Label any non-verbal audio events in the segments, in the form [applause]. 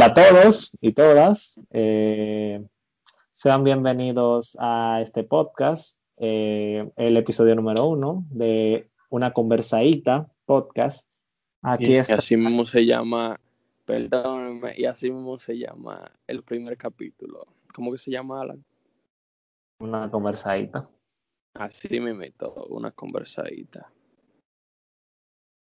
Hola a todos y todas. Eh, sean bienvenidos a este podcast, eh, el episodio número uno de Una Conversadita Podcast. Aquí y así mismo se llama, perdónenme, y así mismo se llama el primer capítulo. ¿Cómo que se llama, Alan? Una conversadita. Así me meto, una conversadita.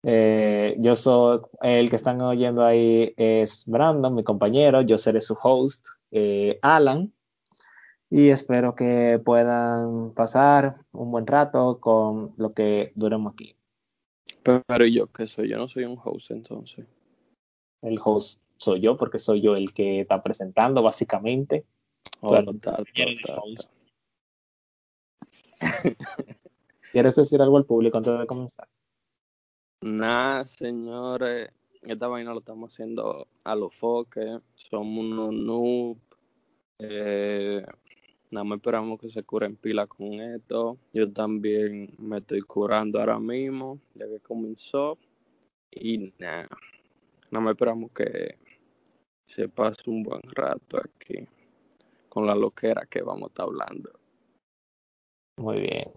Eh, yo soy el que están oyendo ahí es Brandon, mi compañero. Yo seré su host, eh, Alan. Y espero que puedan pasar un buen rato con lo que duremos aquí. Pero yo, ¿qué soy? Yo no soy un host entonces. El host soy yo porque soy yo el que está presentando básicamente. Oh, ¿Quieres decir algo al público antes de comenzar? Nada, señores, esta vaina lo estamos haciendo a los foques, somos unos noob. Eh, nada más esperamos que se curen pila con esto. Yo también me estoy curando ahora mismo, ya que comenzó. Y nada, nada más esperamos que se pase un buen rato aquí con la loquera que vamos a estar hablando. Muy bien.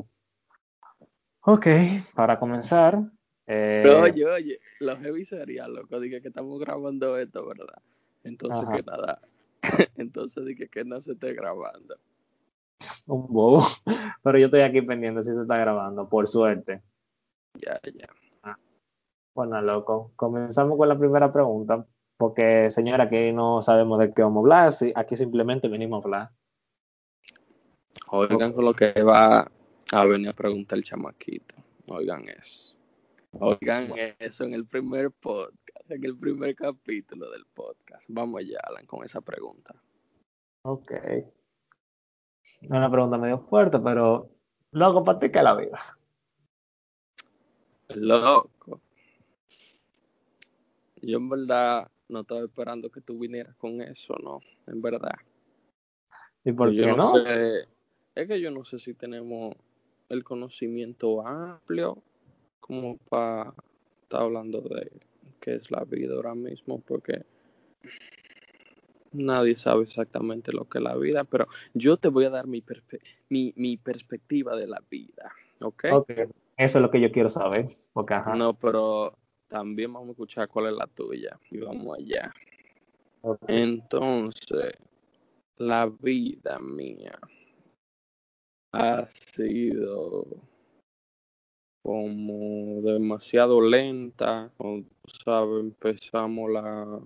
Ok, para comenzar, eh, oye, oye, los heavy sería, loco, dije que estamos grabando esto, ¿verdad? Entonces que nada, [laughs] entonces dije que no se esté grabando. Un bobo, [laughs] pero yo estoy aquí pendiente si se está grabando, por suerte. Ya, ya. Ah. Bueno, loco, comenzamos con la primera pregunta, porque señora, aquí no sabemos de qué vamos a hablar, aquí simplemente venimos a hablar. Oigan con lo que va a venir a preguntar el chamaquito, oigan eso. Oigan eso en el primer podcast, en el primer capítulo del podcast. Vamos allá, Alan, con esa pregunta. Ok. Una pregunta medio fuerte, pero loco, ¿para ti qué la vida? Loco. Yo en verdad no estaba esperando que tú vinieras con eso, ¿no? En verdad. ¿Y por qué no? es que yo no sé si tenemos el conocimiento amplio como para estar hablando de qué es la vida ahora mismo, porque nadie sabe exactamente lo que es la vida, pero yo te voy a dar mi, mi, mi perspectiva de la vida, ¿ok? Eso es lo que yo quiero saber. No, pero también vamos a escuchar cuál es la tuya y vamos allá. Entonces, la vida mía ha sido como demasiado lenta, o, ¿sabes? Empezamos la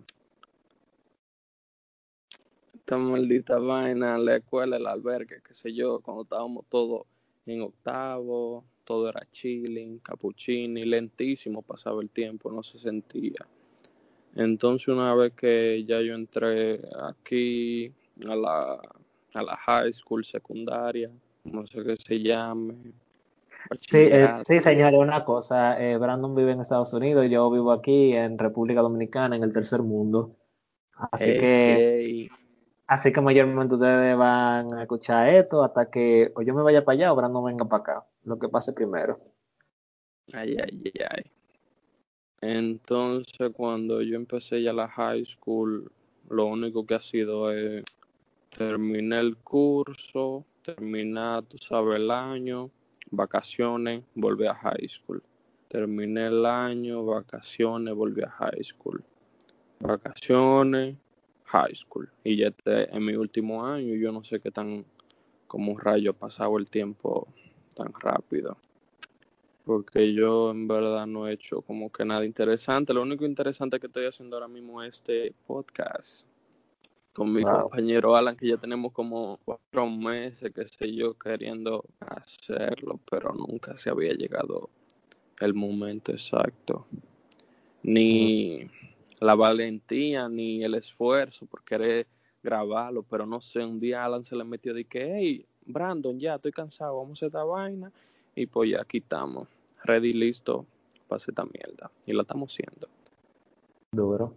esta maldita vaina, la escuela, el albergue, qué sé yo, cuando estábamos todos en octavo, todo era chilling, capuchini, lentísimo pasaba el tiempo, no se sentía. Entonces una vez que ya yo entré aquí a la, a la high school secundaria, no sé qué se llame, Sí, eh, sí, señor, una cosa. Eh, Brandon vive en Estados Unidos y yo vivo aquí en República Dominicana, en el tercer mundo. Así que así que mayormente ustedes van a escuchar esto hasta que o yo me vaya para allá o Brandon venga para acá. Lo que pase primero. Ay, ay, ay. Entonces, cuando yo empecé ya la high school, lo único que ha sido es terminar el curso, terminar, tú sabes, el año vacaciones, volví a high school. Terminé el año, vacaciones, volví a high school. Vacaciones, high school. Y ya este en mi último año, yo no sé qué tan como un rayo pasado el tiempo tan rápido. Porque yo en verdad no he hecho como que nada interesante. Lo único interesante que estoy haciendo ahora mismo es este podcast con mi compañero Alan, que ya tenemos como cuatro meses, que sé yo, queriendo hacerlo, pero nunca se había llegado el momento exacto. Ni la valentía, ni el esfuerzo por querer grabarlo, pero no sé, un día Alan se le metió de que, hey, Brandon, ya estoy cansado, vamos a hacer esta vaina, y pues ya quitamos, ready, listo, para esta mierda, y la estamos haciendo. Duro.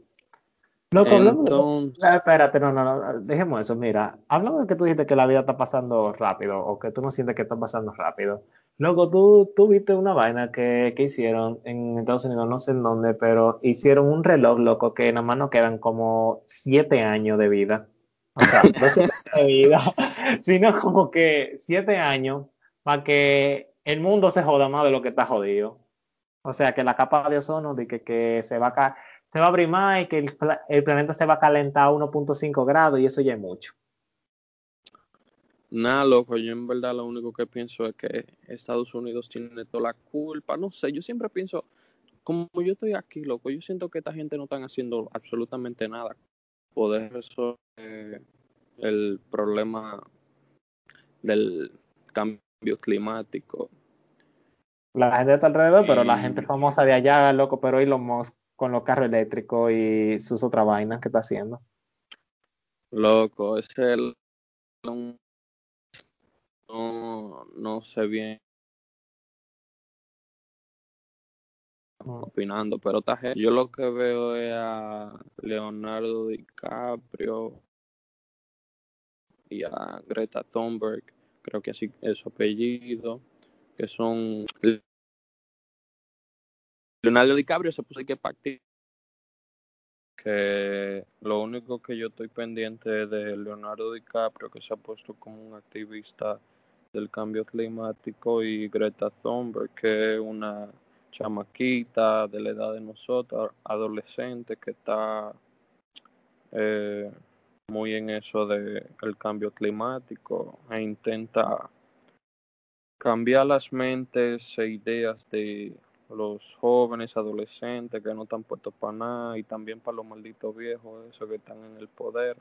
Loco, Entonces... Ah, espérate, no, no, no, dejemos eso. Mira, hablando de que tú dijiste que la vida está pasando rápido o que tú no sientes que está pasando rápido. Loco, tú, tú viste una vaina que, que, hicieron en Estados Unidos, no sé en dónde, pero hicieron un reloj, loco, que nada más nos quedan como siete años de vida. O sea, [laughs] no siete de vida, [laughs] sino como que siete años para que el mundo se joda más de lo que está jodido. O sea, que la capa de ozono de que, que se va a se va a abrir más y que el, el planeta se va a calentar a 1.5 grados y eso ya es mucho. Nada, loco, yo en verdad lo único que pienso es que Estados Unidos tiene toda la culpa. No sé, yo siempre pienso, como yo estoy aquí, loco, yo siento que esta gente no están haciendo absolutamente nada. Poder resolver el problema del cambio climático. La gente está alrededor, pero la gente famosa de allá, loco, pero Elon Musk con los carros eléctricos y sus otras vainas que está haciendo. Loco, es el no, no sé bien opinando, pero yo lo que veo es a Leonardo DiCaprio y a Greta Thunberg, creo que así es su apellido, que son Leonardo DiCaprio se puso que pactar que lo único que yo estoy pendiente de Leonardo DiCaprio que se ha puesto como un activista del cambio climático y Greta Thunberg, que es una chamaquita de la edad de nosotros, adolescente, que está eh, muy en eso del el cambio climático e intenta cambiar las mentes e ideas de los jóvenes, adolescentes que no están puestos para nada y también para los malditos viejos, esos que están en el poder,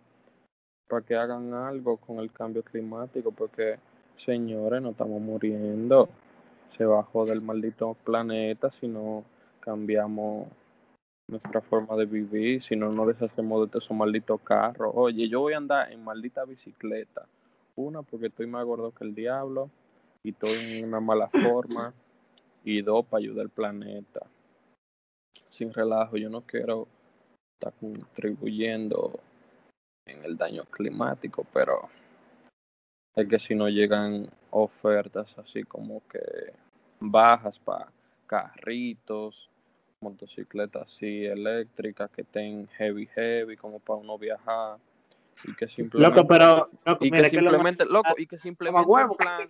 para que hagan algo con el cambio climático, porque Señores, no estamos muriendo. Se bajó del maldito planeta si no cambiamos nuestra forma de vivir, si no nos deshacemos de esos malditos carros. Oye, yo voy a andar en maldita bicicleta. Una, porque estoy más gordo que el diablo y estoy en una mala forma. Y dos, para ayudar al planeta. Sin relajo, yo no quiero estar contribuyendo en el daño climático, pero es que si no llegan ofertas así como que bajas para carritos, motocicletas así eléctricas que estén heavy heavy como para uno viajar y que simplemente loco pero y, que simplemente, loco, y que simplemente un plan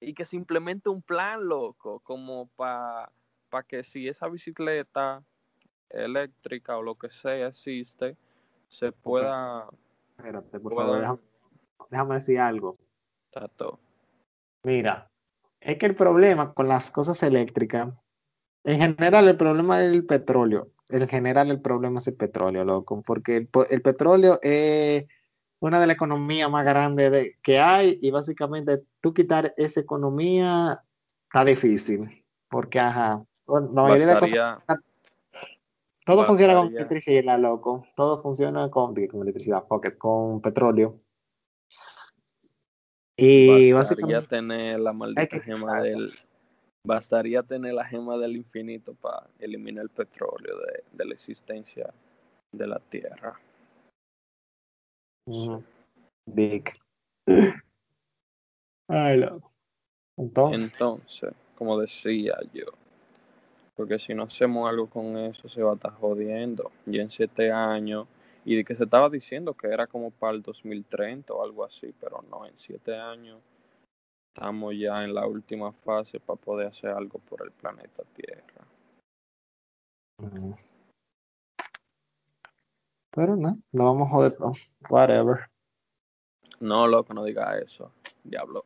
y que simplemente un plan loco como para para que si esa bicicleta eléctrica o lo que sea existe se pueda, Espérate, por favor, déjame decir algo. Tato. Mira, es que el problema con las cosas eléctricas, en general el problema es el petróleo. En general el problema es el petróleo, loco, porque el, petróleo es una de las economías más grandes que hay y básicamente tú quitar esa economía está difícil, porque ajá, la mayoría de cosas todo funciona con electricidad, loco. Todo funciona con, con electricidad, porque con petróleo. Y bastaría tener la maldita gema del bastaría tener la gema del infinito para eliminar el petróleo de, la existencia de la Tierra. Big. Entonces. Entonces, como decía yo, porque si no hacemos algo con eso se va a estar jodiendo. Y en siete años y de que se estaba diciendo que era como para el 2030 o algo así, pero no, en siete años estamos ya en la última fase para poder hacer algo por el planeta Tierra. Pero no, no vamos a joder Whatever. No, loco, no diga eso. Diablo.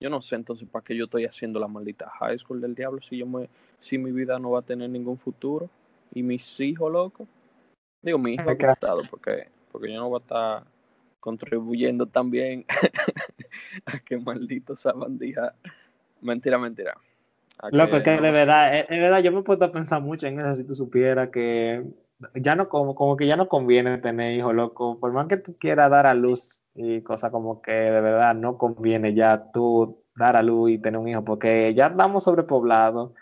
Yo no sé entonces para qué yo estoy haciendo la maldita high school del diablo si yo me, si mi vida no va a tener ningún futuro. Y mis hijos, loco. Digo, mi hijo ha porque, porque yo no voy a estar contribuyendo también [laughs] a que maldito sabandija. Mentira, mentira. Loco, es que de verdad, es, verdad, yo me he puesto a pensar mucho en eso si tú supieras que ya no como, como que ya no conviene tener hijos, loco. Por más que tú quieras dar a luz y cosas como que de verdad no conviene ya tú dar a luz y tener un hijo, porque ya estamos sobrepoblados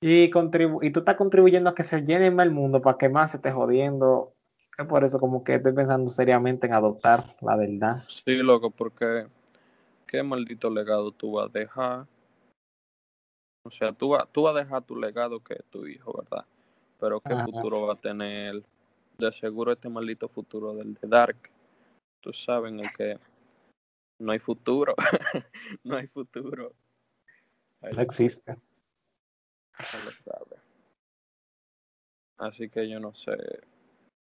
y, y tú estás contribuyendo a que se llene más el mundo para que más se esté jodiendo. Es por eso como que estoy pensando seriamente en adoptar, la verdad. Sí, loco, porque qué maldito legado tú vas a dejar O sea, tú, tú vas a dejar tu legado que es tu hijo, ¿verdad? Pero ¿qué futuro va a tener? De seguro este maldito futuro del de Dark. Tú sabes, en el que no hay futuro. [laughs] no hay futuro. no existe. lo sabe. Así que yo no sé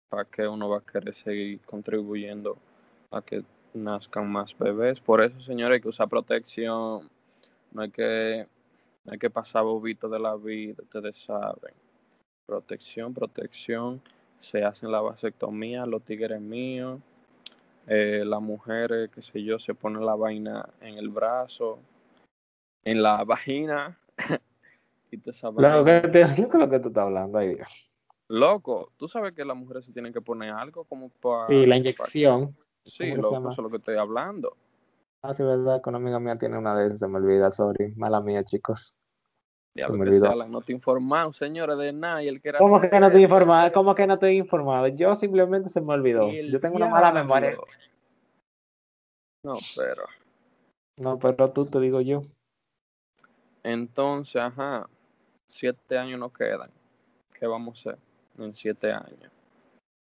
para qué uno va a querer seguir contribuyendo a que nazcan más bebés. Por eso, señores, hay que usar protección. No hay que, hay que pasar bobito de la vida, ustedes saben. Protección, protección. Se hacen la vasectomía, los tigres míos. Eh, las mujeres, qué sé yo, se ponen la vaina en el brazo, en la vagina. [laughs] y te Claro, ¿qué, es lo que tú estás hablando ahí? Loco, tú sabes que las mujeres se tienen que poner algo como para... Sí, la inyección. Sí, loco, eso es lo que estoy hablando. Ah, sí, verdad, con una amiga mía tiene una de esas, se me olvida, sorry. Mala mía, chicos. Ya no te he informado, señores, de nada. Y el que era ¿Cómo que no te he informado? ¿Cómo que no te he informado? Yo simplemente se me olvidó. Yo tengo una mala memoria. No, pero... No, pero tú te digo yo. Entonces, ajá, siete años nos quedan. ¿Qué vamos a hacer? en siete años?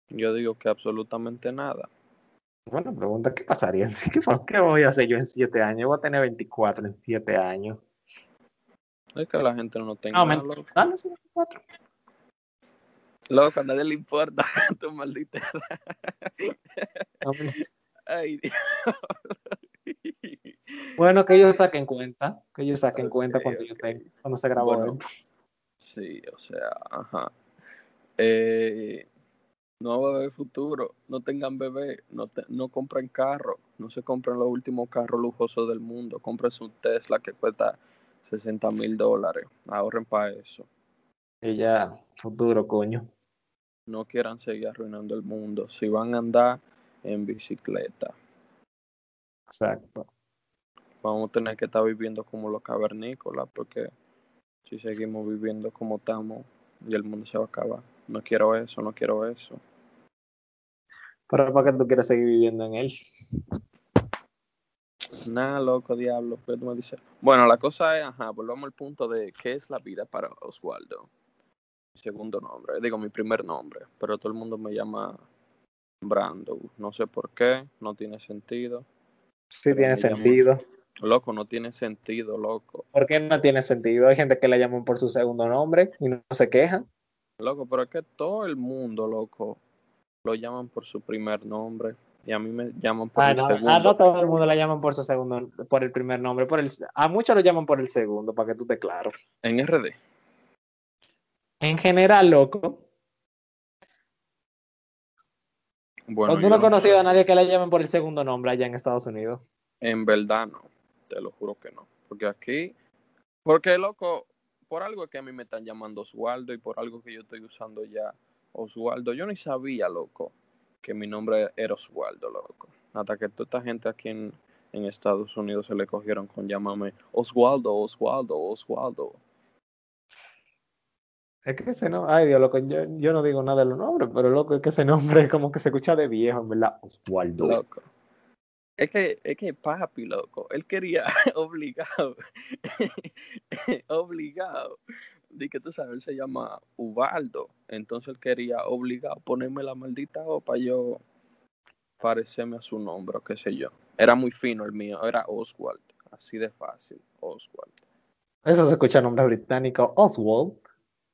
Yo digo que absolutamente nada. Bueno, pregunta, ¿qué pasaría? [laughs] ¿Qué, voy a hacer yo en siete años? Voy a tener 24 en siete años. Es que la gente no tenga nada, loco. Dale, 24. Loco, a nadie le importa [laughs] tu maldita [laughs] Ay, Dios. Bueno, que ellos saquen cuenta, que ellos saquen cuenta cuando yo tengo, cuando se grabó Sí, o sea, ajá. Eh, no va a haber futuro, no tengan bebé, no, no compren carro, no se compren los últimos carros lujosos del mundo, compren su Tesla que cuesta 60 mil dólares, ahorren para eso. Y ya, futuro, coño. No quieran seguir arruinando el mundo, si van a andar en bicicleta. Exacto. Vamos a tener que estar viviendo como los cavernícolas, porque si seguimos viviendo como estamos, y el mundo se va a acabar. No quiero eso, no quiero eso. Pero ¿para qué tú quieres seguir viviendo en él? Nada, loco, diablo, ¿qué tú me dices? Bueno, la cosa es, ajá, volvamos al punto de qué es la vida para Oswaldo. Mi segundo nombre, digo mi primer nombre, pero todo el mundo me llama Brando. No sé por qué, no tiene sentido. Sí tiene sentido. Loco, no tiene sentido, loco. ¿Por qué no tiene sentido? Hay gente que le llaman por su segundo nombre y no se quejan. Loco, pero es que todo el mundo, loco, lo llaman por su primer nombre y a mí me llaman por ah, el segundo. Ah, no todo el mundo le llaman por su segundo, por el primer nombre, por el, a muchos lo llaman por el segundo, para que tú te claro. En RD. En general, loco. Bueno, ¿Tú no has conocido a nadie que le llamen por el segundo nombre allá en Estados Unidos? En verdad no, te lo juro que no. Porque aquí, porque loco, por algo que a mí me están llamando Oswaldo y por algo que yo estoy usando ya Oswaldo. Yo ni sabía, loco, que mi nombre era Oswaldo, loco. Hasta que toda esta gente aquí en, Estados Unidos se le cogieron con llamarme Oswaldo, Oswaldo, Oswaldo. Es que ese nombre, ay Dios, loco, yo, yo, no digo nada de los nombres, pero loco, es que ese nombre es como que se escucha de viejo, en verdad, Oswaldo. Loco. Es que, es que papi, loco, él quería [laughs] obligado, [laughs] obligado, di que tú sabes, él se llama Ubaldo, entonces él quería obligado ponerme la maldita O para yo parecerme a su nombre, o qué sé yo. Era muy fino el mío, era Oswald, así de fácil, Oswald. Eso se escucha nombre británico, Oswald.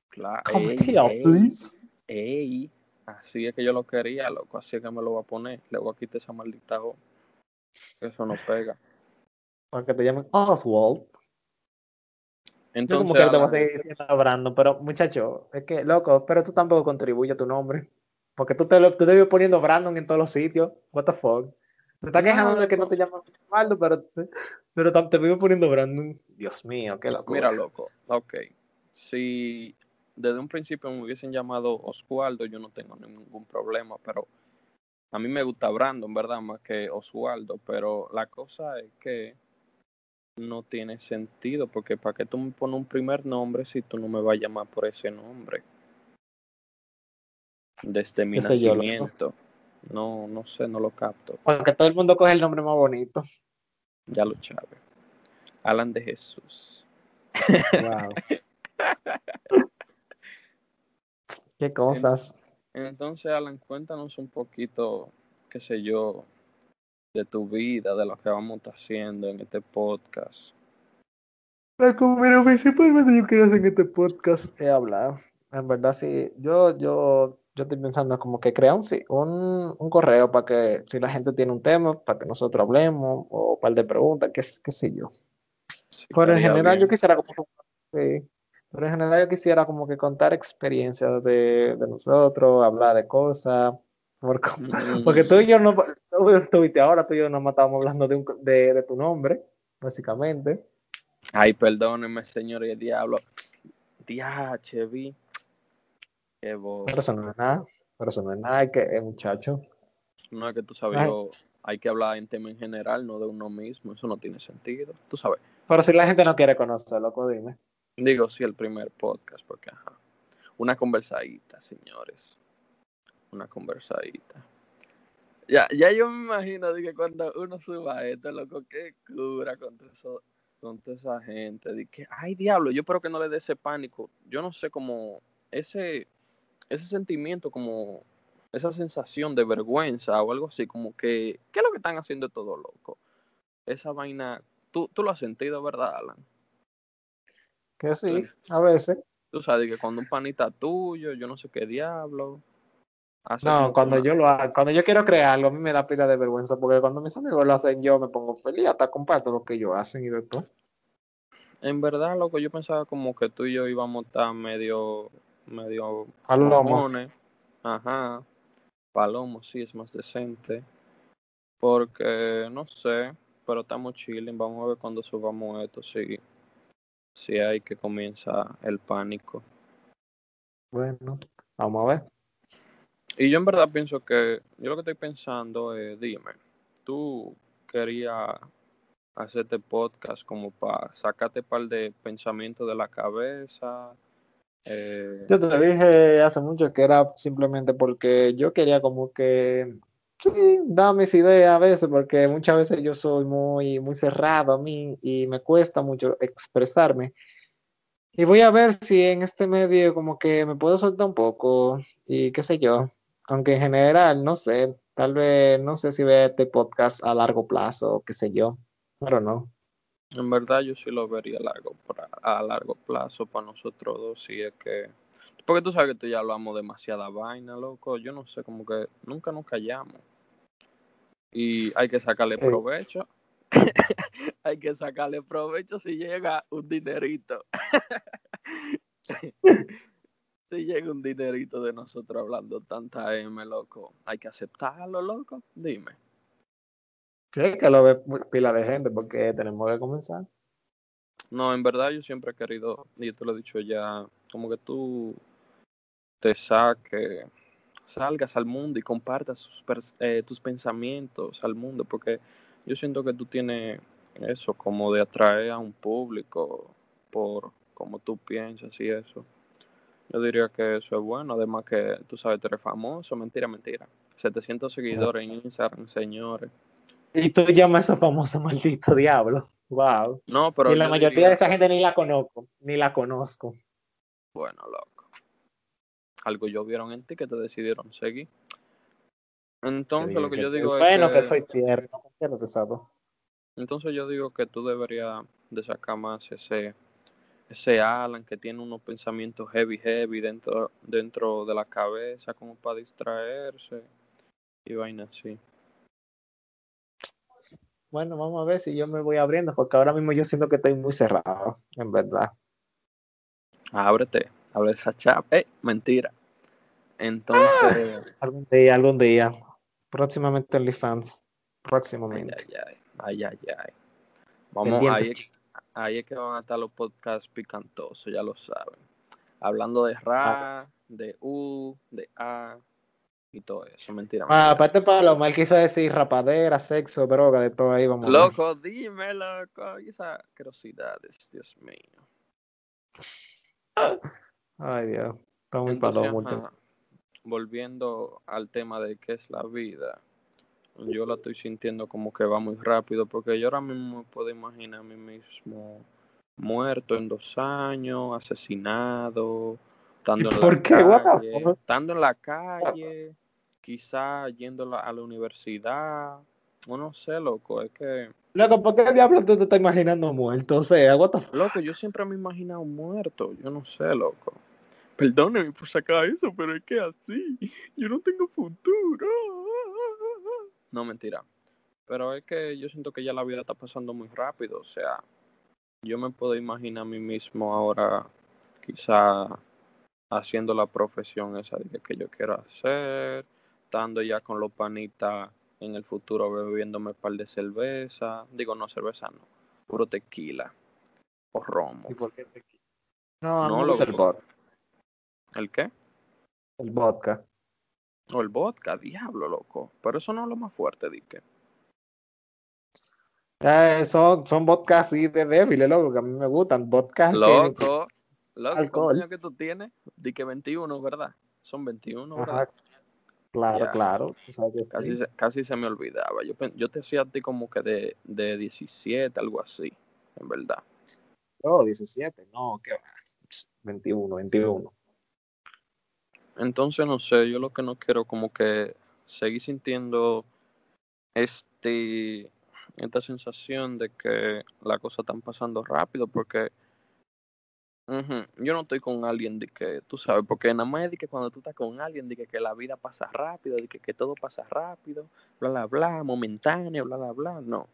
Claro. Come here, please. Ey, así es que yo lo quería, loco, así es que me lo voy a poner, le voy a quitar esa maldita O. Eso no pega. Para que te llamen Oswald. Entonces, Yo como que te voy a seguir hablando, pero muchacho, es que, loco, pero tú tampoco contribuyes a tu nombre. Porque tú te, lo, tú te poniendo Brandon en todos los sitios. What the fuck. Te estás quejando de que no te llaman Oswaldo, pero, pero te vivo poniendo Brandon. Dios mío, qué loco. Mira, loco, ok. Si desde un principio me hubiesen llamado Oswaldo, yo no tengo ningún problema, pero a mí me gusta Brandon, ¿verdad? Más que Oswaldo, pero la cosa es que no tiene sentido, porque ¿para qué tú me pones un primer nombre si tú no me vas a llamar por ese nombre? Desde mi nacimiento. no, no sé, no lo capto. Porque todo el mundo coge el nombre más bonito. Ya lo sabe. Alan de Jesús. Wow. [laughs] Qué cosas. Entonces, Alan, cuéntanos un poquito, qué sé yo, de tu vida, de lo que vamos a estar haciendo en este podcast. Como principalmente yo quiero hacer en este podcast he hablado. En verdad, sí, yo, yo, yo estoy pensando como que crear un, un, un correo para que si la gente tiene un tema, para que nosotros hablemos, o un par de preguntas, qué, qué sé yo. Pero en general yo quisiera como sí, pero en general yo quisiera como que contar experiencias de, de nosotros, hablar de cosas. Porque, mm. porque tú y yo no, tú, ahora tú y yo no estábamos hablando de, un, de, de tu nombre, básicamente. Ay, perdónenme, señor y el diablo. Qué Pero eso no es nada. Pero eso no es nada, que es muchacho. No es que tú sabes, hay que hablar en tema en general, no de uno mismo. Eso no tiene sentido. Tú sabes. Pero si la gente no quiere conocerlo, loco, dime. Digo, sí, el primer podcast, porque ajá. Una conversadita, señores. Una conversadita. Ya, ya yo me imagino de que cuando uno suba esto, loco, qué cura contra eso con toda esa gente, de que, ay diablo, yo espero que no le dé ese pánico, yo no sé cómo ese, ese sentimiento, como esa sensación de vergüenza o algo así, como que, ¿qué es lo que están haciendo todo loco? Esa vaina, tú, tú lo has sentido, ¿verdad, Alan? Que sí, a veces. Tú sabes que cuando un panita tuyo, yo no sé qué diablo. No, cuando yo lo hago, cuando yo quiero crearlo, a mí me da pila de vergüenza, porque cuando mis amigos lo hacen, yo me pongo feliz, hasta comparto lo que ellos hacen y de todo. En verdad, lo que yo pensaba como que tú y yo íbamos a estar medio, medio palomo. Ajá. Palomo, sí, es más decente. Porque, no sé, pero estamos chilling, vamos a ver cuando subamos esto, si, si hay que comienza el pánico. Bueno, vamos a ver. Y yo en verdad pienso que, yo lo que estoy pensando es, dime, tú querías hacerte podcast como para sacarte un par de pensamientos de la cabeza. Eh, yo te dije hace mucho que era simplemente porque yo quería como que sí, dar mis ideas a veces, porque muchas veces yo soy muy, muy cerrado a mí y me cuesta mucho expresarme. Y voy a ver si en este medio como que me puedo soltar un poco y qué sé yo. Aunque en general, no sé, tal vez, no sé si ve este podcast a largo plazo, qué sé yo, pero no. En verdad yo sí lo vería a largo, a largo plazo para nosotros dos, si es que... Porque tú sabes que tú ya hablamos demasiada vaina, loco. Yo no sé, como que nunca nos callamos. Y hay que sacarle provecho. [laughs] hay que sacarle provecho si llega un dinerito. [laughs] [laughs] si llega un dinerito de nosotros hablando tanta M, loco, hay que aceptarlo, loco. Dime. Sí, que lo ve pila de gente porque tenemos que comenzar. No, en verdad yo siempre he querido, y te lo he dicho ya, como que tú te saques, salgas al mundo y compartas eh, tus pensamientos al mundo, porque yo siento que tú tienes eso, como de atraer a un público por como tú piensas y eso. Yo diría que eso es bueno, además que tú sabes, tú eres famoso, mentira, mentira. 700 seguidores en Instagram, señores. Y tú llamas a famoso maldito diablo. Wow. No, pero. Y la mayoría de esa gente ni la conozco, ni la conozco. Bueno, loco. Algo yo vieron en ti que te decidieron seguir. Entonces, lo que, yo digo es. Bueno, que, soy tierno, Entonces, yo digo que tú deberías de sacar más ese ese Alan que tiene unos pensamientos heavy, heavy dentro, dentro de la cabeza, como para distraerse y vaina así. Bueno, vamos a ver si yo me voy abriendo, porque ahora mismo yo siento que estoy muy cerrado, en verdad. Ábrete, abre esa chapa. Eh, mentira. Entonces. Ah, algún día, algún día. Próximamente OnlyFans. Próximamente. Ay, ay, ay. ay, ay. Vamos a ir ahí es que van a estar los podcasts picantosos, ya lo saben. Hablando de Ra, de U, de A y todo eso, mentira. Ah, aparte para lo mal quiso decir rapadera, sexo, droga, de todo ahí vamos. Loco, dime, loco, y esas curiosidades, Dios mío. Ay, Dios, está muy palomo. Volviendo al tema de qué es la vida, yo la estoy sintiendo como que va muy rápido, porque yo ahora mismo puedo imaginar a mí mismo muerto en dos años, asesinado, estando en la calle, estando en la calle, quizá yendo a la universidad, no, no sé, loco, es que... Loco, ¿por qué diablos tú te estás imaginando muerto? O sea, what Loco, yo siempre me he imaginado muerto, yo no sé, loco. Perdóneme por sacar eso, pero es que así, yo no tengo futuro. No, mentira. Pero es que yo siento que ya la vida está pasando muy rápido, o sea, yo me puedo imaginar a mí mismo ahora quizá haciendo la profesión esa que yo quiero hacer, estando ya con los panitas en el futuro bebiéndome un par de cerveza, digo no cerveza no, puro tequila o romo. ¿Y por qué tequila? No, no lo el vodka. ¿El qué? El vodka. O el vodka, diablo, loco. Pero eso no es lo más fuerte, Dique. Eh, son, son vodka así de débiles, loco, que a mí me gustan. Vodka. Loco, loco, alcohol. que tú tienes? Di que 21, ¿verdad? Son 21, ¿verdad? Claro, claro. casi, se, casi se me olvidaba. Yo, yo te decía a ti como que de, de 17, algo así, en verdad. Oh, 17, no, que 21, 21. Entonces, no sé, yo lo que no quiero como que seguir sintiendo este esta sensación de que la cosa están pasando rápido porque yo no estoy con alguien de que, tú sabes, porque nada más de que cuando tú estás con alguien de que, la vida pasa rápido, de que, que, todo pasa rápido, bla, bla, bla, momentáneo, bla, bla, bla, no.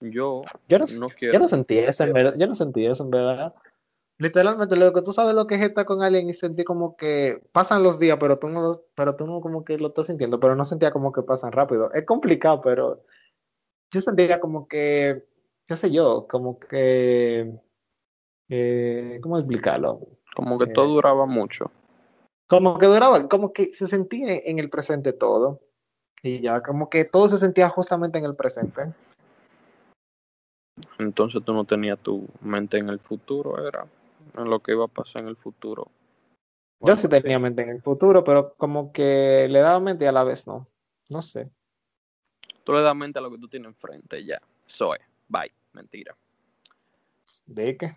Yo, yo no, quiero. Yo no sentí eso, en verdad. Yo no sentí eso, en verdad. Literalmente, lo que tú sabes lo que es estar con alguien y sentir como que pasan los días, pero tú no, pero tú no como que lo estás sintiendo, pero no sentía como que pasan rápido. Es complicado, pero yo sentía como que, qué sé yo, como que, eh, ¿cómo explicarlo? Como que todo eh, duraba mucho. Como que duraba, como que se sentía en el presente todo. Y ya, como que todo se sentía justamente en el presente. Entonces tú no tenías tu mente en el futuro, era en lo que iba a pasar en el futuro. yo sí tenía mente en el futuro, pero como que le daba mente a la vez no. No sé. Tú le das mente a lo que tú tienes enfrente, ya. Soy. Bye. Mentira. ¿De qué?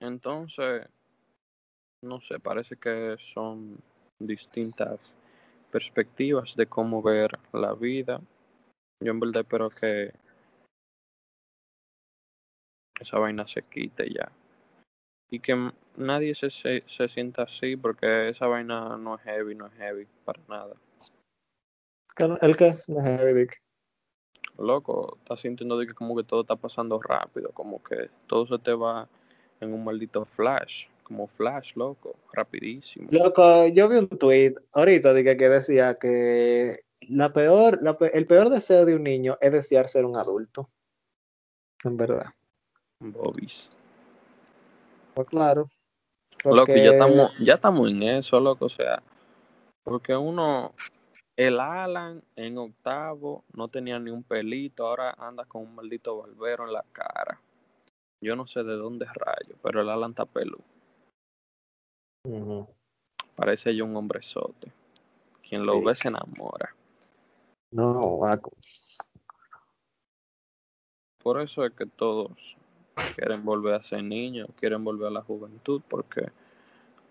Entonces, no sé, parece que son distintas perspectivas de cómo ver la vida. Yo en verdad espero que esa vaina se quite ya. Y que nadie se, se, se sienta así porque esa vaina no es heavy, no es heavy para nada. ¿El qué? Dick. Loco, estás sintiendo de que como que todo está pasando rápido, como que todo se te va en un maldito flash, como flash, loco, rapidísimo. Loco, yo vi un tweet ahorita de que, decía que la peor, el peor deseo de un niño es desear ser un adulto. En verdad. Bobis. Pues claro. Loco, ya estamos, ya estamos en eso, loco, o sea, porque uno, el Alan en octavo no tenía ni un pelito, ahora anda con un maldito barbero en la cara. Yo no sé de dónde rayo, pero el Alan está peludo. Parece yo un hombrezote. Quien lo ve se enamora. No, vaco. Por eso es que todos quieren volver a ser niños, quieren volver a la juventud, porque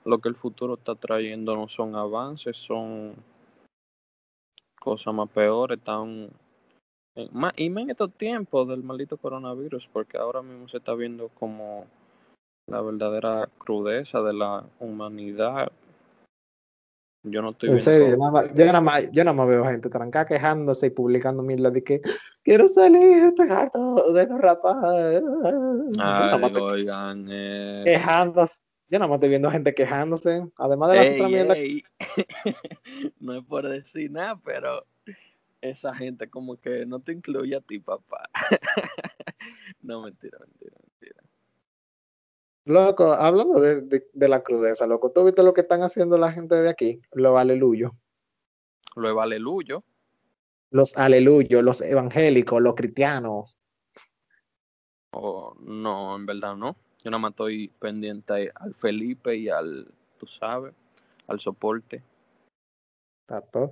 lo que el futuro está trayendo no son avances, son cosas más peores, están y más en estos tiempos del maldito coronavirus, porque ahora mismo se está viendo como la verdadera crudeza de la humanidad. Yo no estoy En serio, yo nada, más, yo, nada más, yo nada más veo gente trancada quejándose y publicando mierda de que quiero salir, estoy harto de los rapaz. Ay, oigan, eh... Quejándose. Yo nada más estoy viendo gente quejándose, además de la otra mierda. [laughs] no es por decir nada, pero esa gente como que no te incluye a ti, papá. [laughs] no, mentira, mentira. Loco, hablando de, de, la crudeza, loco, ¿tú viste lo que están haciendo la gente de aquí? Los aleluyos. Los aleluyos. Los aleluyos, los evangélicos, los cristianos. Oh, no, en verdad no. Yo nada más estoy pendiente al Felipe y al, tú sabes, al soporte. Exacto.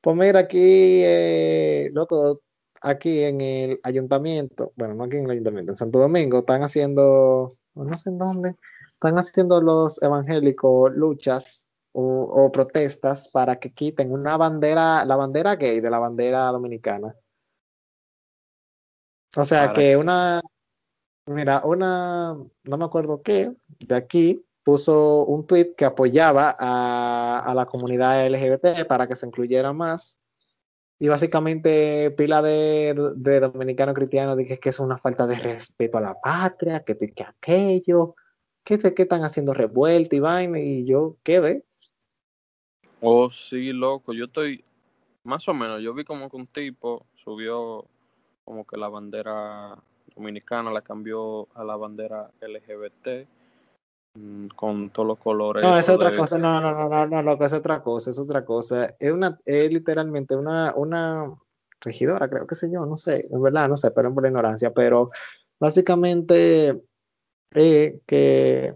Pues mira, aquí, eh, loco, aquí en el ayuntamiento, bueno, no aquí en el ayuntamiento, en Santo Domingo, están haciendo, no sé en dónde, están haciendo los evangélicos luchas o, protestas para que quiten una bandera, la bandera gay de la bandera dominicana. O sea que una, mira, una, no me acuerdo qué, de aquí puso un tweet que apoyaba a, a la comunidad LGBT para que se incluyera más y básicamente pila de, de dominicanos cristianos dije que es una falta de respeto a la patria, que, que aquello, que, que están haciendo revuelta y vaina, y yo quedé. Oh, sí, loco, yo estoy, más o menos, yo vi como que un tipo subió como que la bandera dominicana la cambió a la bandera LGBT con todos los colores. No, es otra cosa, no, no, no, no, no, lo que es otra cosa, es otra cosa. Es una, es literalmente una, una regidora, creo que sé yo, no sé, en verdad, no sé, pero por la ignorancia, pero básicamente eh, que,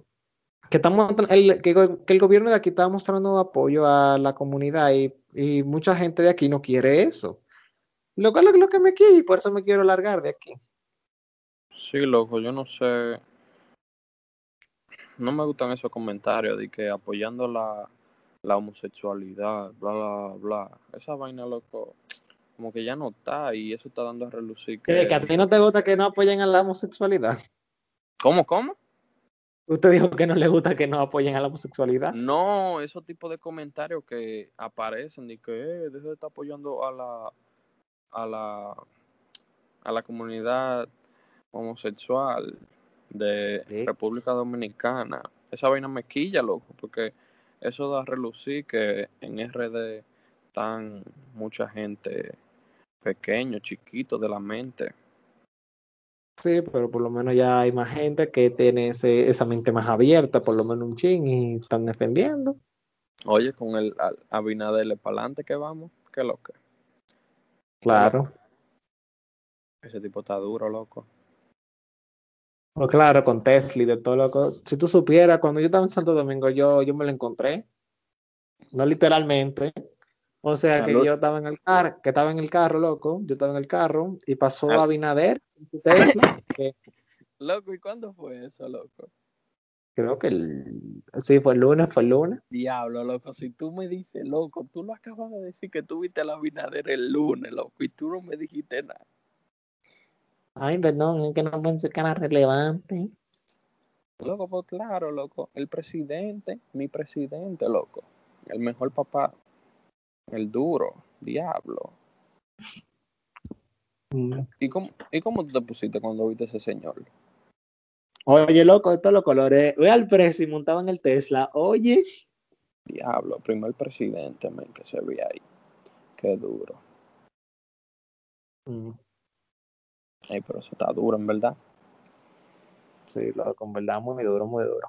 que, estamos, el, que, que, el gobierno de aquí está mostrando apoyo a la comunidad y, y mucha gente de aquí no quiere eso. Lo que, lo, lo que me quiere y por eso me quiero largar de aquí. Sí, loco, yo no sé no me gustan esos comentarios de que apoyando la, la homosexualidad, bla, bla, bla. Esa vaina, loco, como que ya no está y eso está dando a relucir que... ¿Que a ti no te gusta que no apoyen a la homosexualidad? ¿Cómo, cómo? Usted dijo que no le gusta que no apoyen a la homosexualidad. No, esos tipos de comentarios que aparecen y que eh, deje de estar apoyando a la a la a la comunidad homosexual de República Dominicana. Esa vaina me quilla, loco, porque eso da a relucir que en RD están mucha gente pequeño, chiquito de la mente. Sí, pero por lo menos ya hay más gente que tiene ese, esa mente más abierta, por lo menos un ching, y están defendiendo. Oye, con el Abinader para adelante que vamos, qué loco. Claro. Ese tipo está duro, loco. Oh, claro, con Tesla y de todo loco. Si tú supieras, cuando yo estaba en Santo Domingo, yo, yo me lo encontré. No literalmente. O sea, que yo estaba en el carro, que estaba en el carro, loco. Yo estaba en el carro y pasó a Abinader [laughs] Tesla. Loco, ¿y cuándo fue eso, loco? Creo que el... sí, fue el lunes, fue el lunes. Diablo, loco, si tú me dices, loco, tú lo acabas de decir que tú viste a la Abinader el lunes, loco, y tú no me dijiste nada. Ay, perdón, es que no pensé que era relevante. Loco, pues claro, loco. El presidente, mi presidente, loco. El mejor papá. El duro, diablo. Mm. ¿Y, cómo, ¿Y cómo tú te pusiste cuando viste a ese señor? Oye, loco, de todos los colores. Ve al precio montaba en el Tesla. Oye. Diablo, primer presidente, que se ve ahí. Qué duro. Mm. Ay, pero eso está duro, en verdad. Sí, loco, en verdad, muy duro, muy duro.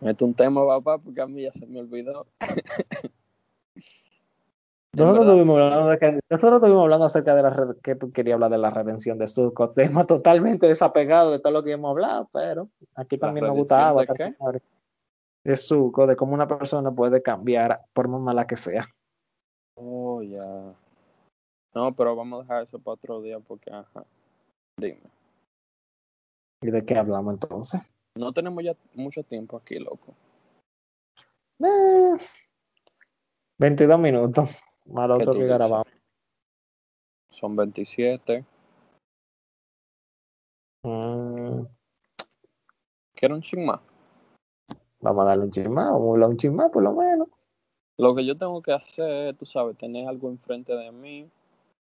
Mete un tema, papá, porque a mí ya se me olvidó. [laughs] Nosotros estuvimos, hablando de que, nosotros estuvimos hablando acerca de la que tú querías hablar de la redención de Surco, tema totalmente desapegado de todo lo que hemos hablado, pero aquí también nos gustaba de, de Surco, de cómo una persona puede cambiar por más mala que sea. Oh, ya. No, pero vamos a dejar eso para otro día porque, ajá. Dime. ¿Y de qué hablamos entonces? No tenemos ya mucho tiempo aquí, loco. Eh, 22 minutos. Más otro que grabamos. Son 27. Mm. ¿Quiero un ching más? Vamos a darle un ching más, vamos a hablar un ching más por lo menos. Lo que yo tengo que hacer, tú sabes, tener algo enfrente de mí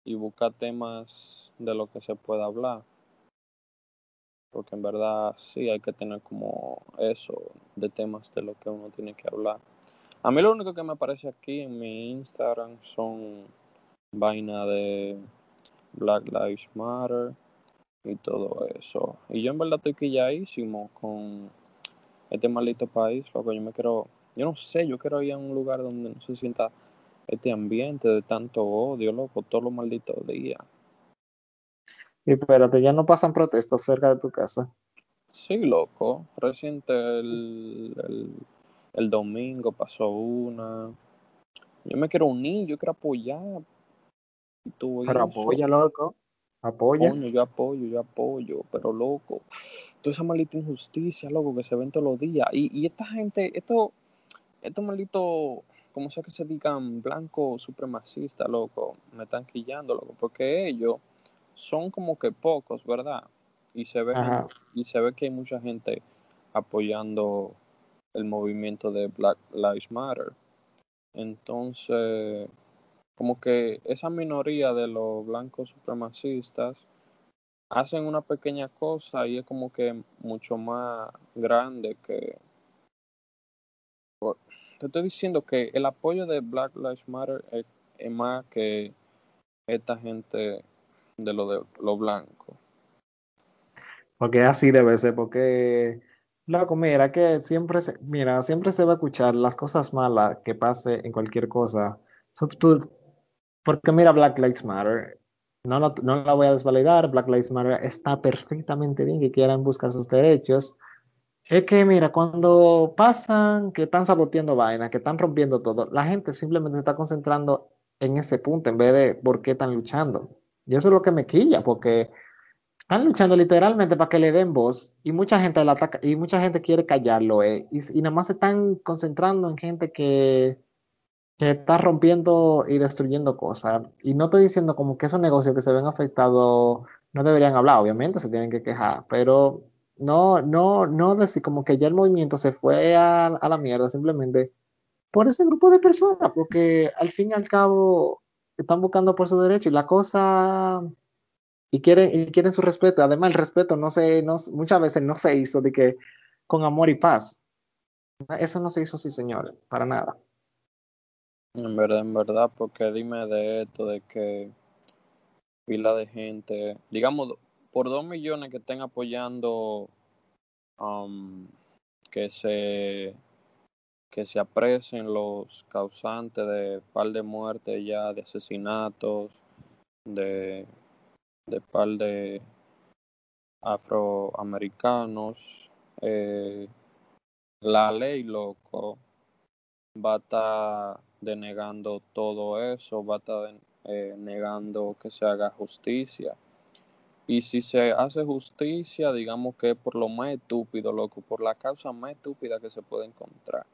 y buscar temas de lo que se pueda hablar. Porque en verdad sí hay que tener como eso de temas de lo que uno tiene que hablar. A mí lo único que me aparece aquí en mi Instagram son vaina de Black Lives Matter y todo eso. Y yo en verdad estoy quilladísimo con este maldito país, lo que yo me quiero, yo no sé, yo quiero ir a un lugar donde no se sienta este ambiente de tanto odio, loco, todos los malditos días. Y espérate, ya no pasan protestas cerca de tu casa. Sí, loco. Reciente el, el, domingo pasó una. Yo me quiero unir, yo quiero apoyar pero apoya, loco. Apoya. yo apoyo, yo apoyo, pero loco. Toda esa maldita injusticia, loco, que se ven todos los días. Y, y esta gente, esto, estos malditos, como sea que se digan, blancos supremacistas, loco, me están quillando, loco, porque ellos son como que pocos, ¿verdad? Y se ve, y se ve que hay mucha gente apoyando el movimiento de Black Lives Matter. Entonces, como que esa minoría de los blancos supremacistas hacen una pequeña cosa y es como que mucho más grande que... Te estoy diciendo que el apoyo de Black Lives Matter es, más que esta gente de lo de lo blanco. Porque así debe ser, porque Loco, mira, que siempre se, mira, siempre se va a escuchar las cosas malas que pase en cualquier cosa. porque mira, Black Lives Matter, no, no, no, la voy a desvalidar, Black Lives Matter está perfectamente bien que quieran buscar sus derechos. Es que, mira, cuando pasan que están saboteando vainas, que están rompiendo todo, la gente simplemente se está concentrando en ese punto en vez de por qué están luchando. Y eso es lo que me quilla, porque están luchando literalmente para que le den voz y mucha gente la ataca y mucha gente quiere callarlo eh, y, y, nada más se están concentrando en gente que, que está rompiendo y destruyendo cosas y no estoy diciendo como que esos negocios que se ven afectados no deberían hablar obviamente se tienen que quejar pero no no no decir como que ya el movimiento se fue a, la mierda simplemente por ese grupo de personas porque al fin y al cabo están buscando por su derecho y la cosa y quieren, y quieren su respeto. Además, el respeto no se, no, muchas veces no se hizo de que con amor y paz. Eso no se hizo así, señores, para nada. En verdad, en verdad, porque dime de esto, de que pila de gente, digamos, por dos millones que estén apoyando um, que se que se apresen los causantes de par de muertes ya, de asesinatos, de de par de afroamericanos, eh, la ley, loco, va a estar denegando todo eso, va a estar eh, negando que se haga justicia. Y si se hace justicia, digamos que es por lo más estúpido, loco, por la causa más estúpida que se puede encontrar,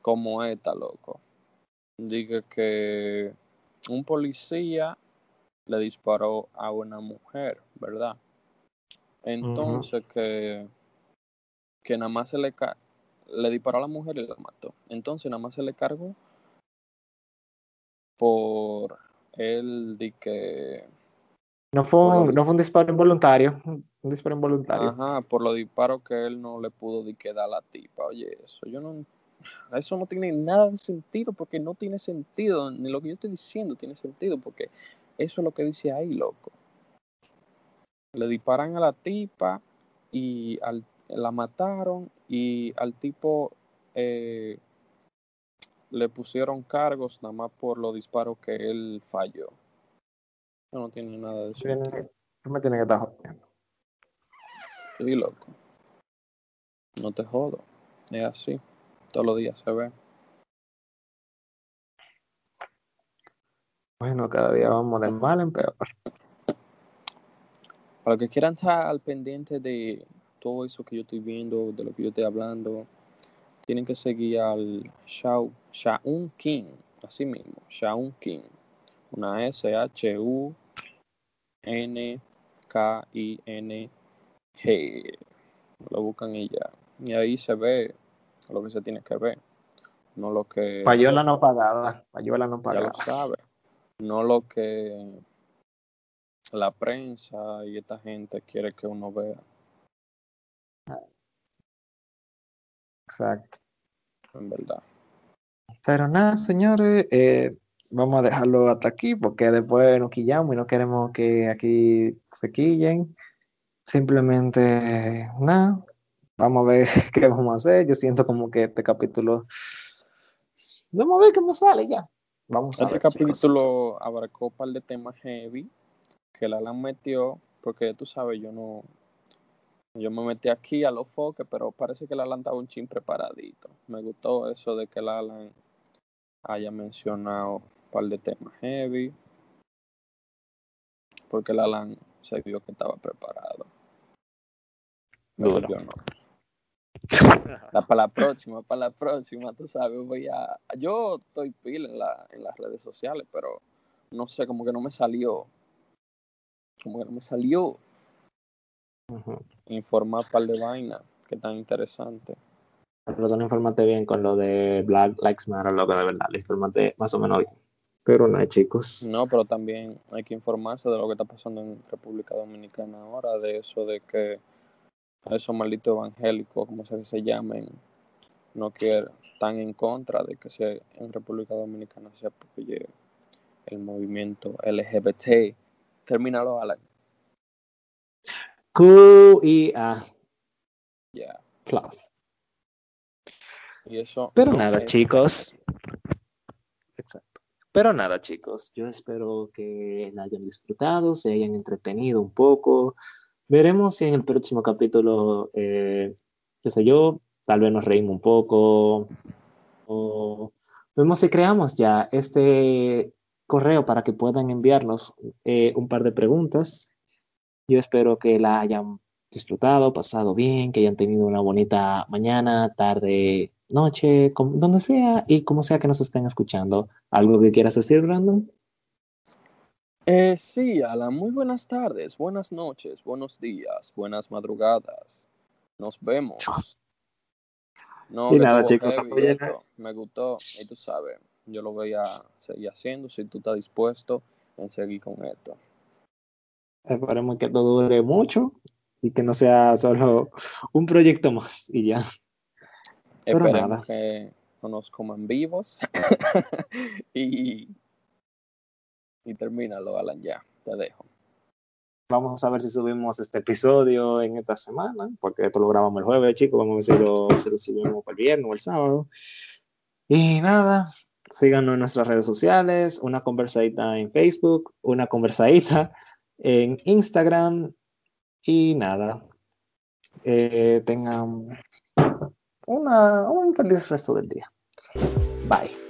como esta, loco. Diga que un policía le disparó a una mujer, ¿verdad? Entonces que, que nada más se le, le disparó a la mujer y la mató. Entonces nada más se le cargó por él de que... No fue, un, no fue un disparo involuntario, un disparo involuntario. Ajá, por los disparos que él no le pudo de que dar a la tipa. Oye, eso yo no... Eso no tiene nada de sentido porque no tiene sentido, ni lo que yo estoy diciendo tiene sentido porque eso es lo que dice ahí, loco. Le disparan a la tipa y al, la mataron y al tipo eh, le pusieron cargos nada más por los disparos que él falló. No tiene nada de eso. Tú me tienes que estar jodiendo. Sí, loco. No te jodo. Es así. Todos los días se ve. Bueno, cada día vamos de mal en peor. Para los que quieran estar al pendiente de todo eso que yo estoy viendo, de lo que yo estoy hablando, tienen que seguir al Shao, Shaun King, así mismo, Shaun King. Una S-H-U-N-K-I-N-G. Lo buscan y ya. Y ahí se ve lo que se tiene que ver. No lo que. Payola no pagada. Payola no pagada. Ya lo sabe no lo que la prensa y esta gente quiere que uno vea. Exacto. En verdad. Pero nada, señores, eh, vamos a dejarlo hasta aquí porque después nos quillamos y no queremos que aquí se quillen. Simplemente, nada, vamos a ver [laughs] qué vamos a hacer. Yo siento como que este capítulo, vamos a ver cómo sale ya. Vamos este capítulo abarcó un par de temas heavy que la Alan metió, porque tú sabes, yo no. Yo me metí aquí a los foques, pero parece que la Alan estaba un chin preparadito. Me gustó eso de que la Alan haya mencionado par de temas heavy. porque el Alan se vio que estaba preparado. Duro. Yo no. [laughs] La, para la próxima, para la próxima, tú sabes, voy a... Yo estoy pila en, la, en las redes sociales, pero no sé, como que no me salió. Como que no me salió Ujú. informar par de vainas que tan interesante. Pero tú no informaste bien con lo de Black Lives Matter, lo que de verdad, le informaste más o menos bien. Pero no, chicos. No, pero también hay que informarse de lo que está pasando en República Dominicana ahora, de eso de que esos malditos evangélicos, como se, se llamen, no quieren, están en contra de que se, en República Dominicana se apoye el movimiento LGBT. Termínalo, Alan. Q y A Ya. plus. Y eso. Pero no nada, es- chicos. Pero nada, chicos. Yo espero que la hayan disfrutado, se hayan entretenido un poco. Veremos si en el próximo capítulo, eh, sé yo, tal vez nos reímos un poco. O vemos si creamos ya este correo para que puedan enviarnos eh, un par de preguntas. Yo espero que la hayan disfrutado, pasado bien, que hayan tenido una bonita mañana, tarde, noche, com- donde sea y como sea que nos estén escuchando. ¿Algo que quieras decir, Brandon? Eh, sí, Alan, muy buenas tardes, buenas noches, buenos días, buenas madrugadas. Nos vemos. [laughs] No, Y nada, chicos, heavy esto, Me gustó, y tú sabes, yo lo voy a seguir haciendo si tú estás dispuesto en seguir con esto. Esperemos que todo dure mucho y que no sea solo un proyecto más y ya. Pero Esperemos nada. que no nos coman vivos. [laughs] y, y termínalo, Alan, ya, te dejo. Vamos a ver si subimos este episodio en esta semana, porque esto lo grabamos el jueves, chicos. Vamos a ver si lo, si lo subimos el viernes o el sábado. Y nada, síganos en nuestras redes sociales, una conversadita en Facebook, una conversadita en Instagram. Y nada, eh, tengan una, un feliz resto del día. Bye.